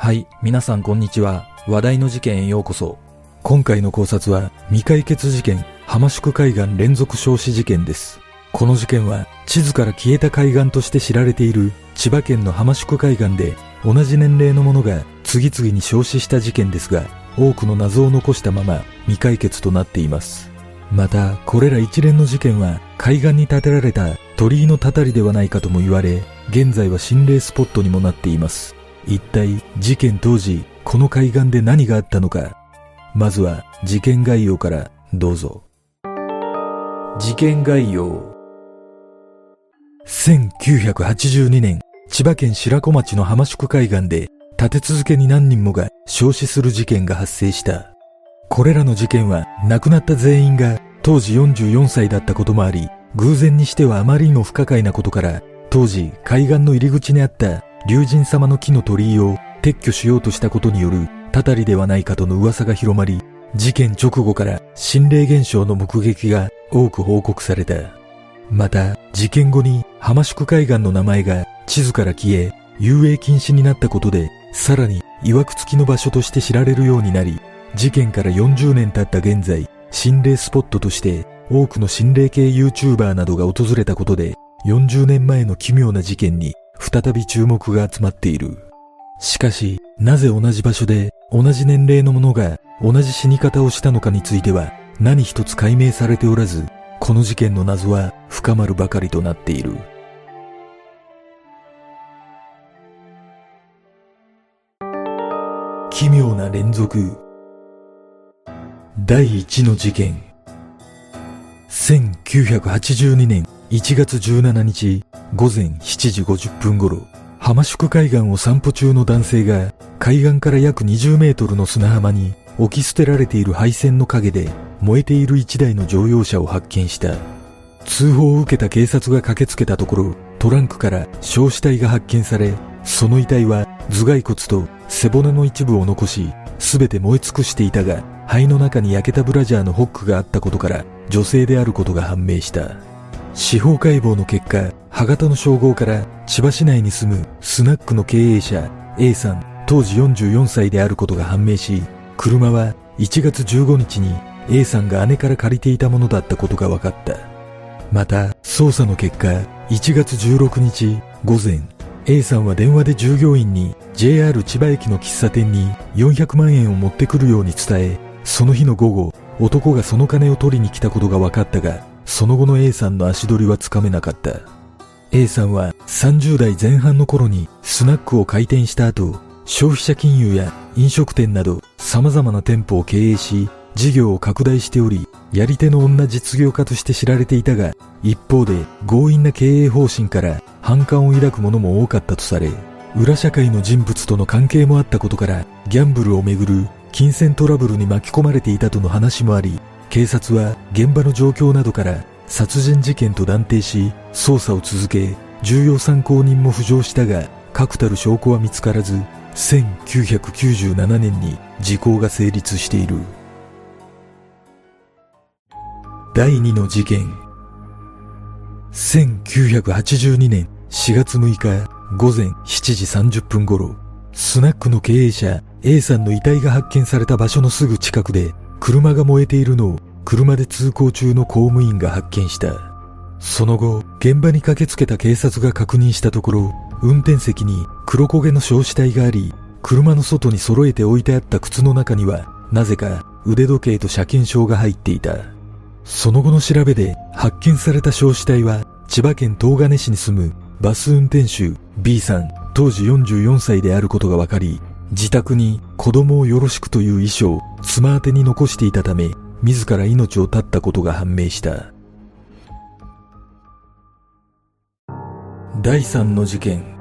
はい、皆さんこんにちは。話題の事件へようこそ。今回の考察は未解決事件、浜宿海岸連続焼死事件です。この事件は地図から消えた海岸として知られている千葉県の浜宿海岸で同じ年齢の者が次々に焼死した事件ですが、多くの謎を残したまま未解決となっています。また、これら一連の事件は海岸に建てられた鳥居のたたりではないかとも言われ、現在は心霊スポットにもなっています。一体事件当時、この海岸で何があったのか。まずは事件概要からどうぞ。事件概要。1982年、千葉県白子町の浜宿海岸で立て続けに何人もが焼死する事件が発生した。これらの事件は亡くなった全員が当時44歳だったこともあり、偶然にしてはあまりにも不可解なことから、当時海岸の入り口にあった龍神様の木の鳥居を撤去しようとしたことによるたたりではないかとの噂が広まり、事件直後から心霊現象の目撃が多く報告された。また、事件後に浜宿海岸の名前が地図から消え、遊泳禁止になったことで、さらに曰く付きの場所として知られるようになり、事件から40年経った現在、心霊スポットとして多くの心霊系 YouTuber などが訪れたことで、40年前の奇妙な事件に再び注目が集まっている。しかし、なぜ同じ場所で同じ年齢の者が同じ死に方をしたのかについては何一つ解明されておらず、この事件の謎は深まるばかりとなっている。奇妙な連続。第一の事件。1982年1月17日午前7時50分頃、浜宿海岸を散歩中の男性が海岸から約20メートルの砂浜に置き捨てられている配線の陰で燃えている一台の乗用車を発見した。通報を受けた警察が駆けつけたところ、トランクから焼死体が発見され、その遺体は頭蓋骨と背骨の一部を残し、すべて燃え尽くしていたが、肺の中に焼けたブラジャーのホックがあったことから、女性であることが判明した。司法解剖の結果、歯型の照合から千葉市内に住むスナックの経営者 A さん当時44歳であることが判明し、車は1月15日に A さんが姉から借りていたものだったことが分かった。また、捜査の結果、1月16日午前、A さんは電話で従業員に JR 千葉駅の喫茶店に400万円を持ってくるように伝え、その日の午後、男がその金を取りに来たことが分かったが、その後の A さんの足取りはつかめなかった。A さんは30代前半の頃にスナックを開店した後、消費者金融や飲食店など様々な店舗を経営し、事業を拡大しており、やり手の女実業家として知られていたが、一方で強引な経営方針から反感を抱く者も多かったとされ、裏社会の人物との関係もあったことから、ギャンブルをめぐる金銭トラブルに巻き込まれていたとの話もあり、警察は現場の状況などから殺人事件と断定し、捜査を続け、重要参考人も浮上したが、確たる証拠は見つからず、1997年に時効が成立している。第2の事件。1982年4月6日午前7時30分頃、スナックの経営者 A さんの遺体が発見された場所のすぐ近くで、車が燃えているのを車で通行中の公務員が発見した。その後、現場に駆けつけた警察が確認したところ、運転席に黒焦げの焼死体があり、車の外に揃えて置いてあった靴の中には、なぜか腕時計と車検証が入っていた。その後の調べで発見された焼死体は、千葉県東金市に住むバス運転手 B さん、当時44歳であることが分かり、自宅に子供をよろしくという遺書を妻宛に残していたため、自ら命を絶ったことが判明した。第3の事件。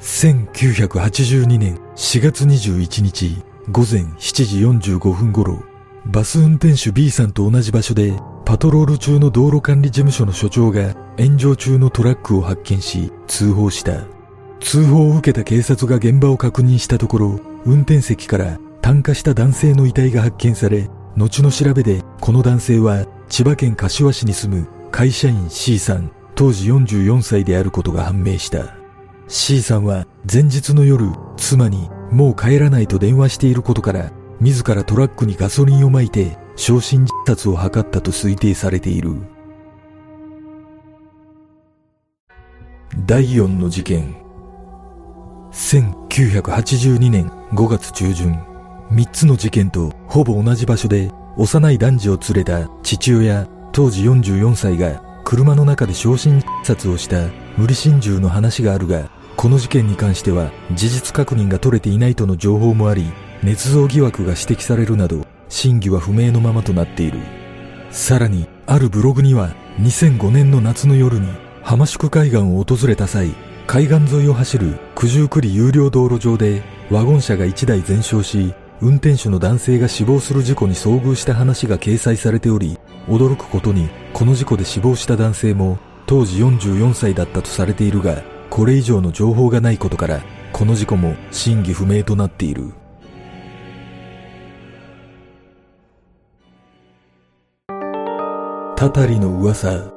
1982年4月21日午前7時45分頃、バス運転手 B さんと同じ場所でパトロール中の道路管理事務所の所長が炎上中のトラックを発見し通報した。通報を受けた警察が現場を確認したところ、運転席から炭化した男性の遺体が発見され、後の調べでこの男性は千葉県柏市に住む会社員 C さん、当時44歳であることが判明した。C さんは前日の夜、妻にもう帰らないと電話していることから、自らトラックにガソリンをまいて、焼身自殺を図ったと推定されている。第4の事件。1982年5月中旬、3つの事件とほぼ同じ場所で幼い男児を連れた父親当時44歳が車の中で焼身自殺をした無理心中の話があるが、この事件に関しては事実確認が取れていないとの情報もあり、捏造疑惑が指摘されるなど、真偽は不明のままとなっている。さらに、あるブログには、2005年の夏の夜に、浜宿海岸を訪れた際、海岸沿いを走る九十九里有料道路上で、ワゴン車が1台全焼し、運転手の男性が死亡する事故に遭遇した話が掲載されており、驚くことに、この事故で死亡した男性も、当時44歳だったとされているが、これ以上の情報がないことから、この事故も真偽不明となっている。たたりの噂。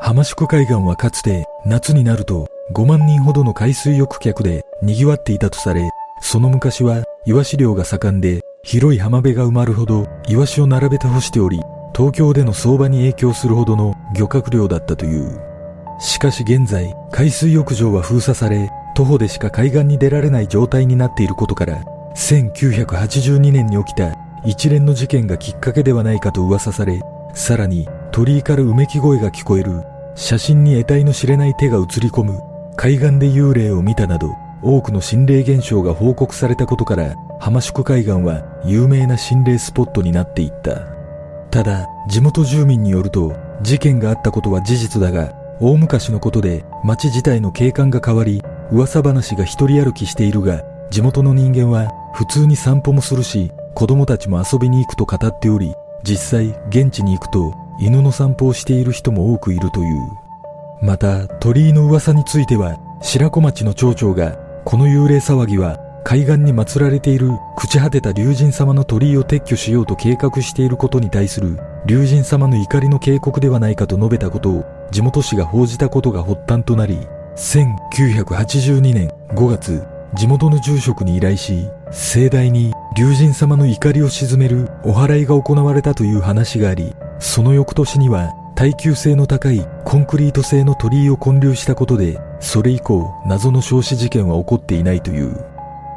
浜宿海岸はかつて夏になると5万人ほどの海水浴客で賑わっていたとされ、その昔はイワシ漁が盛んで広い浜辺が埋まるほどイワシを並べて干しており、東京での相場に影響するほどの漁獲量だったという。しかし現在、海水浴場は封鎖され、徒歩でしか海岸に出られない状態になっていることから、1982年に起きた一連の事件がきっかけではないかと噂され、さらに鳥居からうめき声が聞こえる、写真に得体の知れない手が映り込む、海岸で幽霊を見たなど、多くの心霊現象が報告されたことから、浜宿海岸は有名な心霊スポットになっていった。ただ、地元住民によると、事件があったことは事実だが、大昔のことで街自体の景観が変わり、噂話が一人歩きしているが、地元の人間は普通に散歩もするし、子供たちも遊びに行くと語っており、実際現地に行くと犬の散歩をしている人も多くいるという。また鳥居の噂については白子町の町長がこの幽霊騒ぎは海岸に祀られている朽ち果てた竜神様の鳥居を撤去しようと計画していることに対する竜神様の怒りの警告ではないかと述べたことを地元紙が報じたことが発端となり1982年5月地元の住職に依頼し盛大に竜神様の怒りを鎮めるお祓いが行われたという話があり、その翌年には耐久性の高いコンクリート製の鳥居を建立したことで、それ以降謎の焼死事件は起こっていないという。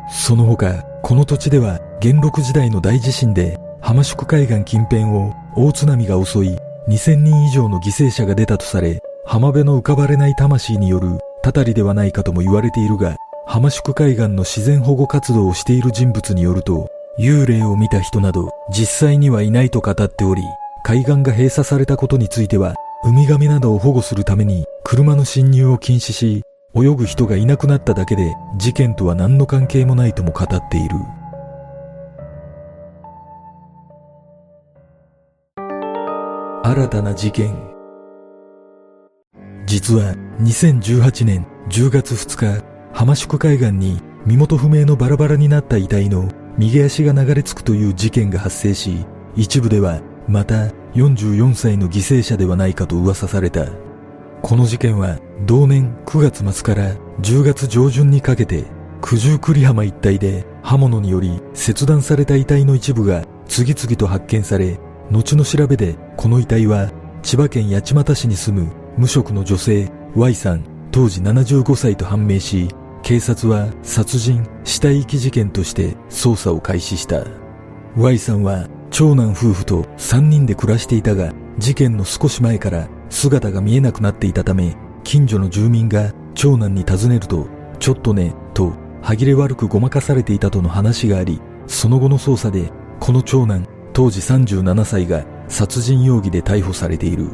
その他、この土地では元禄時代の大地震で浜宿海岸近辺を大津波が襲い、2000人以上の犠牲者が出たとされ、浜辺の浮かばれない魂によるたたりではないかとも言われているが、浜宿海岸の自然保護活動をしている人物によると、幽霊を見た人など実際にはいないと語っており、海岸が閉鎖されたことについては、ウミガメなどを保護するために車の侵入を禁止し、泳ぐ人がいなくなっただけで事件とは何の関係もないとも語っている。新たな事件。実は2018年10月2日、浜宿海岸に身元不明のバラバラになった遺体の右足が流れ着くという事件が発生し、一部ではまた44歳の犠牲者ではないかと噂された。この事件は同年9月末から10月上旬にかけて九十九里浜一帯で刃物により切断された遺体の一部が次々と発見され、後の調べでこの遺体は千葉県八街市に住む無職の女性 Y さん当時75歳と判明し、警察は殺人、死体遺棄事件として捜査を開始した。Y さんは長男夫婦と3人で暮らしていたが、事件の少し前から姿が見えなくなっていたため、近所の住民が長男に尋ねると、ちょっとね、と歯切れ悪くごまかされていたとの話があり、その後の捜査で、この長男、当時37歳が殺人容疑で逮捕されている。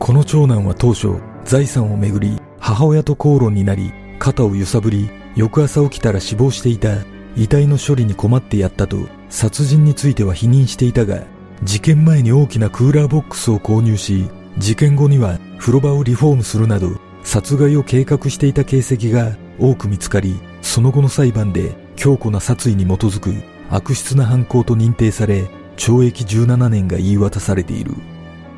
この長男は当初、財産をめぐり母親と口論になり、肩を揺さぶり、翌朝起きたら死亡していた遺体の処理に困ってやったと殺人については否認していたが、事件前に大きなクーラーボックスを購入し、事件後には風呂場をリフォームするなど、殺害を計画していた形跡が多く見つかり、その後の裁判で強固な殺意に基づく悪質な犯行と認定され、懲役17年が言い渡されている。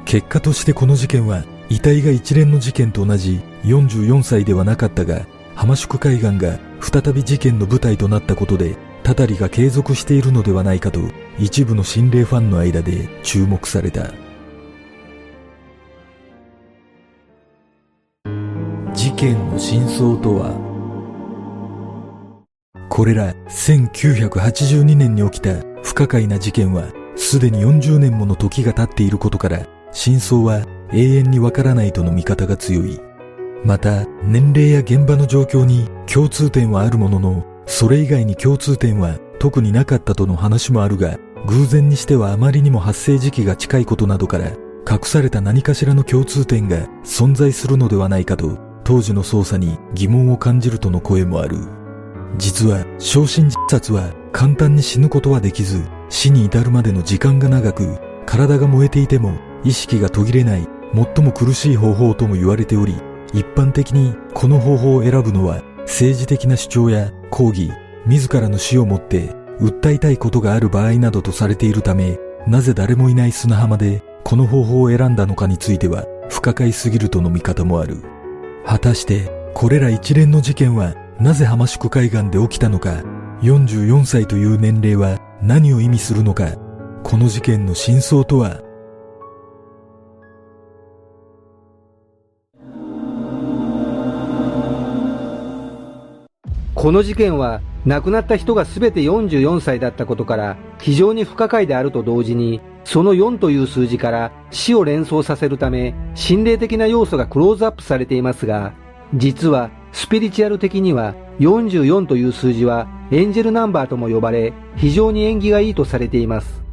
結果としてこの事件は遺体が一連の事件と同じ44歳ではなかったが、浜宿海岸が再び事件の舞台となったことで、たたりが継続しているのではないかと、一部の心霊ファンの間で注目された。事件の真相とは？これら1982年に起きた不可解な事件はすでに40年もの時が経っていることから真相は永遠にわからないとの見方が強い。また年齢や現場の状況に共通点はあるもののそれ以外に共通点は特になかったとの話もあるが偶然にしてはあまりにも発生時期が近いことなどから隠された何かしらの共通点が存在するのではないかと当時の捜査に疑問を感じるとの声もある。実は昇進自殺は簡単に死ぬことはできず死に至るまでの時間が長く体が燃えていても意識が途切れない最も苦しい方法とも言われており一般的にこの方法を選ぶのは政治的な主張や抗議自らの死をもって訴えたいことがある場合などとされているためなぜ誰もいない砂浜でこの方法を選んだのかについては不可解すぎるとの見方もある。果たしてこれら一連の事件はなぜ浜宿海岸で起きたのか44歳という年齢は何を意味するのかこの事件の真相とはこの事件は亡くなった人が全て44歳だったことから非常に不可解であると同時にその4という数字から死を連想させるため心霊的な要素がクローズアップされていますが実はスピリチュアル的には44という数字はエンジェルナンバーとも呼ばれ非常に縁起がいいとされています。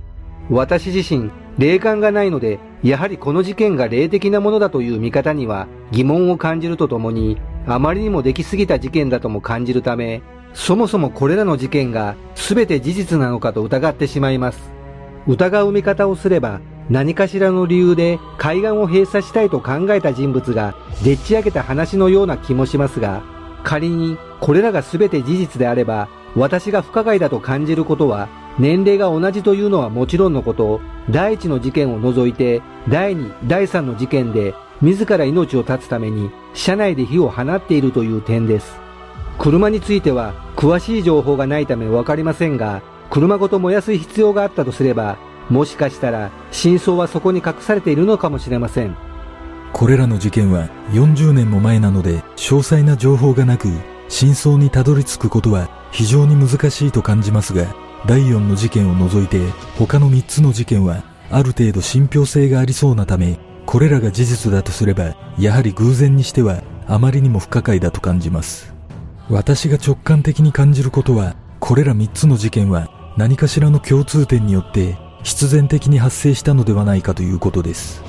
私自身、霊感がないので、やはりこの事件が霊的なものだという見方には疑問を感じるとともに、あまりにもできすぎた事件だとも感じるため、そもそもこれらの事件が全て事実なのかと疑ってしまいます。疑う見方をすれば、何かしらの理由で海岸を閉鎖したいと考えた人物がでっち上げた話のような気もしますが、仮にこれらが全て事実であれば、私が不可解だと感じることは、年齢が同じというのはもちろんのこと、第一の事件を除いて、第二、第三の事件で、自ら命を絶つために、車内で火を放っているという点です。車については、詳しい情報がないためわかりませんが、車ごと燃やす必要があったとすれば、もしかしたら真相はそこに隠されているのかもしれませんこれらの事件は40年も前なので詳細な情報がなく真相にたどり着くことは非常に難しいと感じますが第4の事件を除いて他の3つの事件はある程度信憑性がありそうなためこれらが事実だとすればやはり偶然にしてはあまりにも不可解だと感じます。私が直感的に感じることはこれら3つの事件は何かしらの共通点によって必然的に発生したのではないかということです。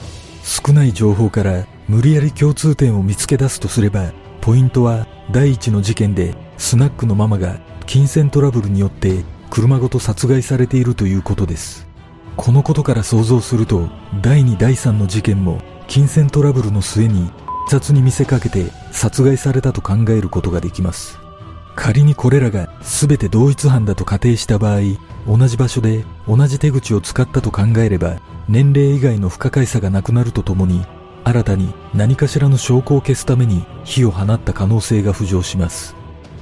少ない情報から無理やり共通点を見つけ出すとすればポイントは第一の事件でスナックのママが金銭トラブルによって車ごと殺害されているということです。このことから想像すると第2第3の事件も金銭トラブルの末に自殺に見せかけて殺害されたと考えることができます。仮にこれらが全て同一犯だと仮定した場合同じ場所で同じ手口を使ったと考えれば年齢以外の不可解さがなくなるとともに新たに何かしらの証拠を消すために火を放った可能性が浮上します。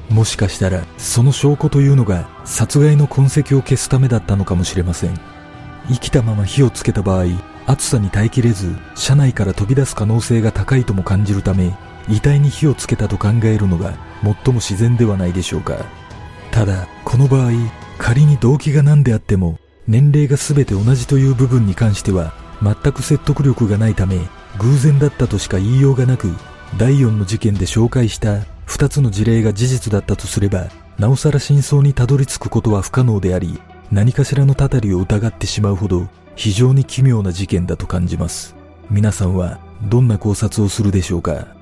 もしかしたらその証拠というのが殺害の痕跡を消すためだったのかもしれません。生きたまま火をつけた場合暑さに耐えきれず車内から飛び出す可能性が高いとも感じるため遺体に火をつけたと考えるのが最も自然ではないでしょうか。ただこの場合仮に動機が何であっても年齢が全て同じという部分に関しては全く説得力がないため偶然だったとしか言いようがなく第4の事件で紹介した2つの事例が事実だったとすればなおさら真相にたどり着くことは不可能であり何かしらのたたりを疑ってしまうほど非常に奇妙な事件だと感じます。皆さんはどんな考察をするでしょうか？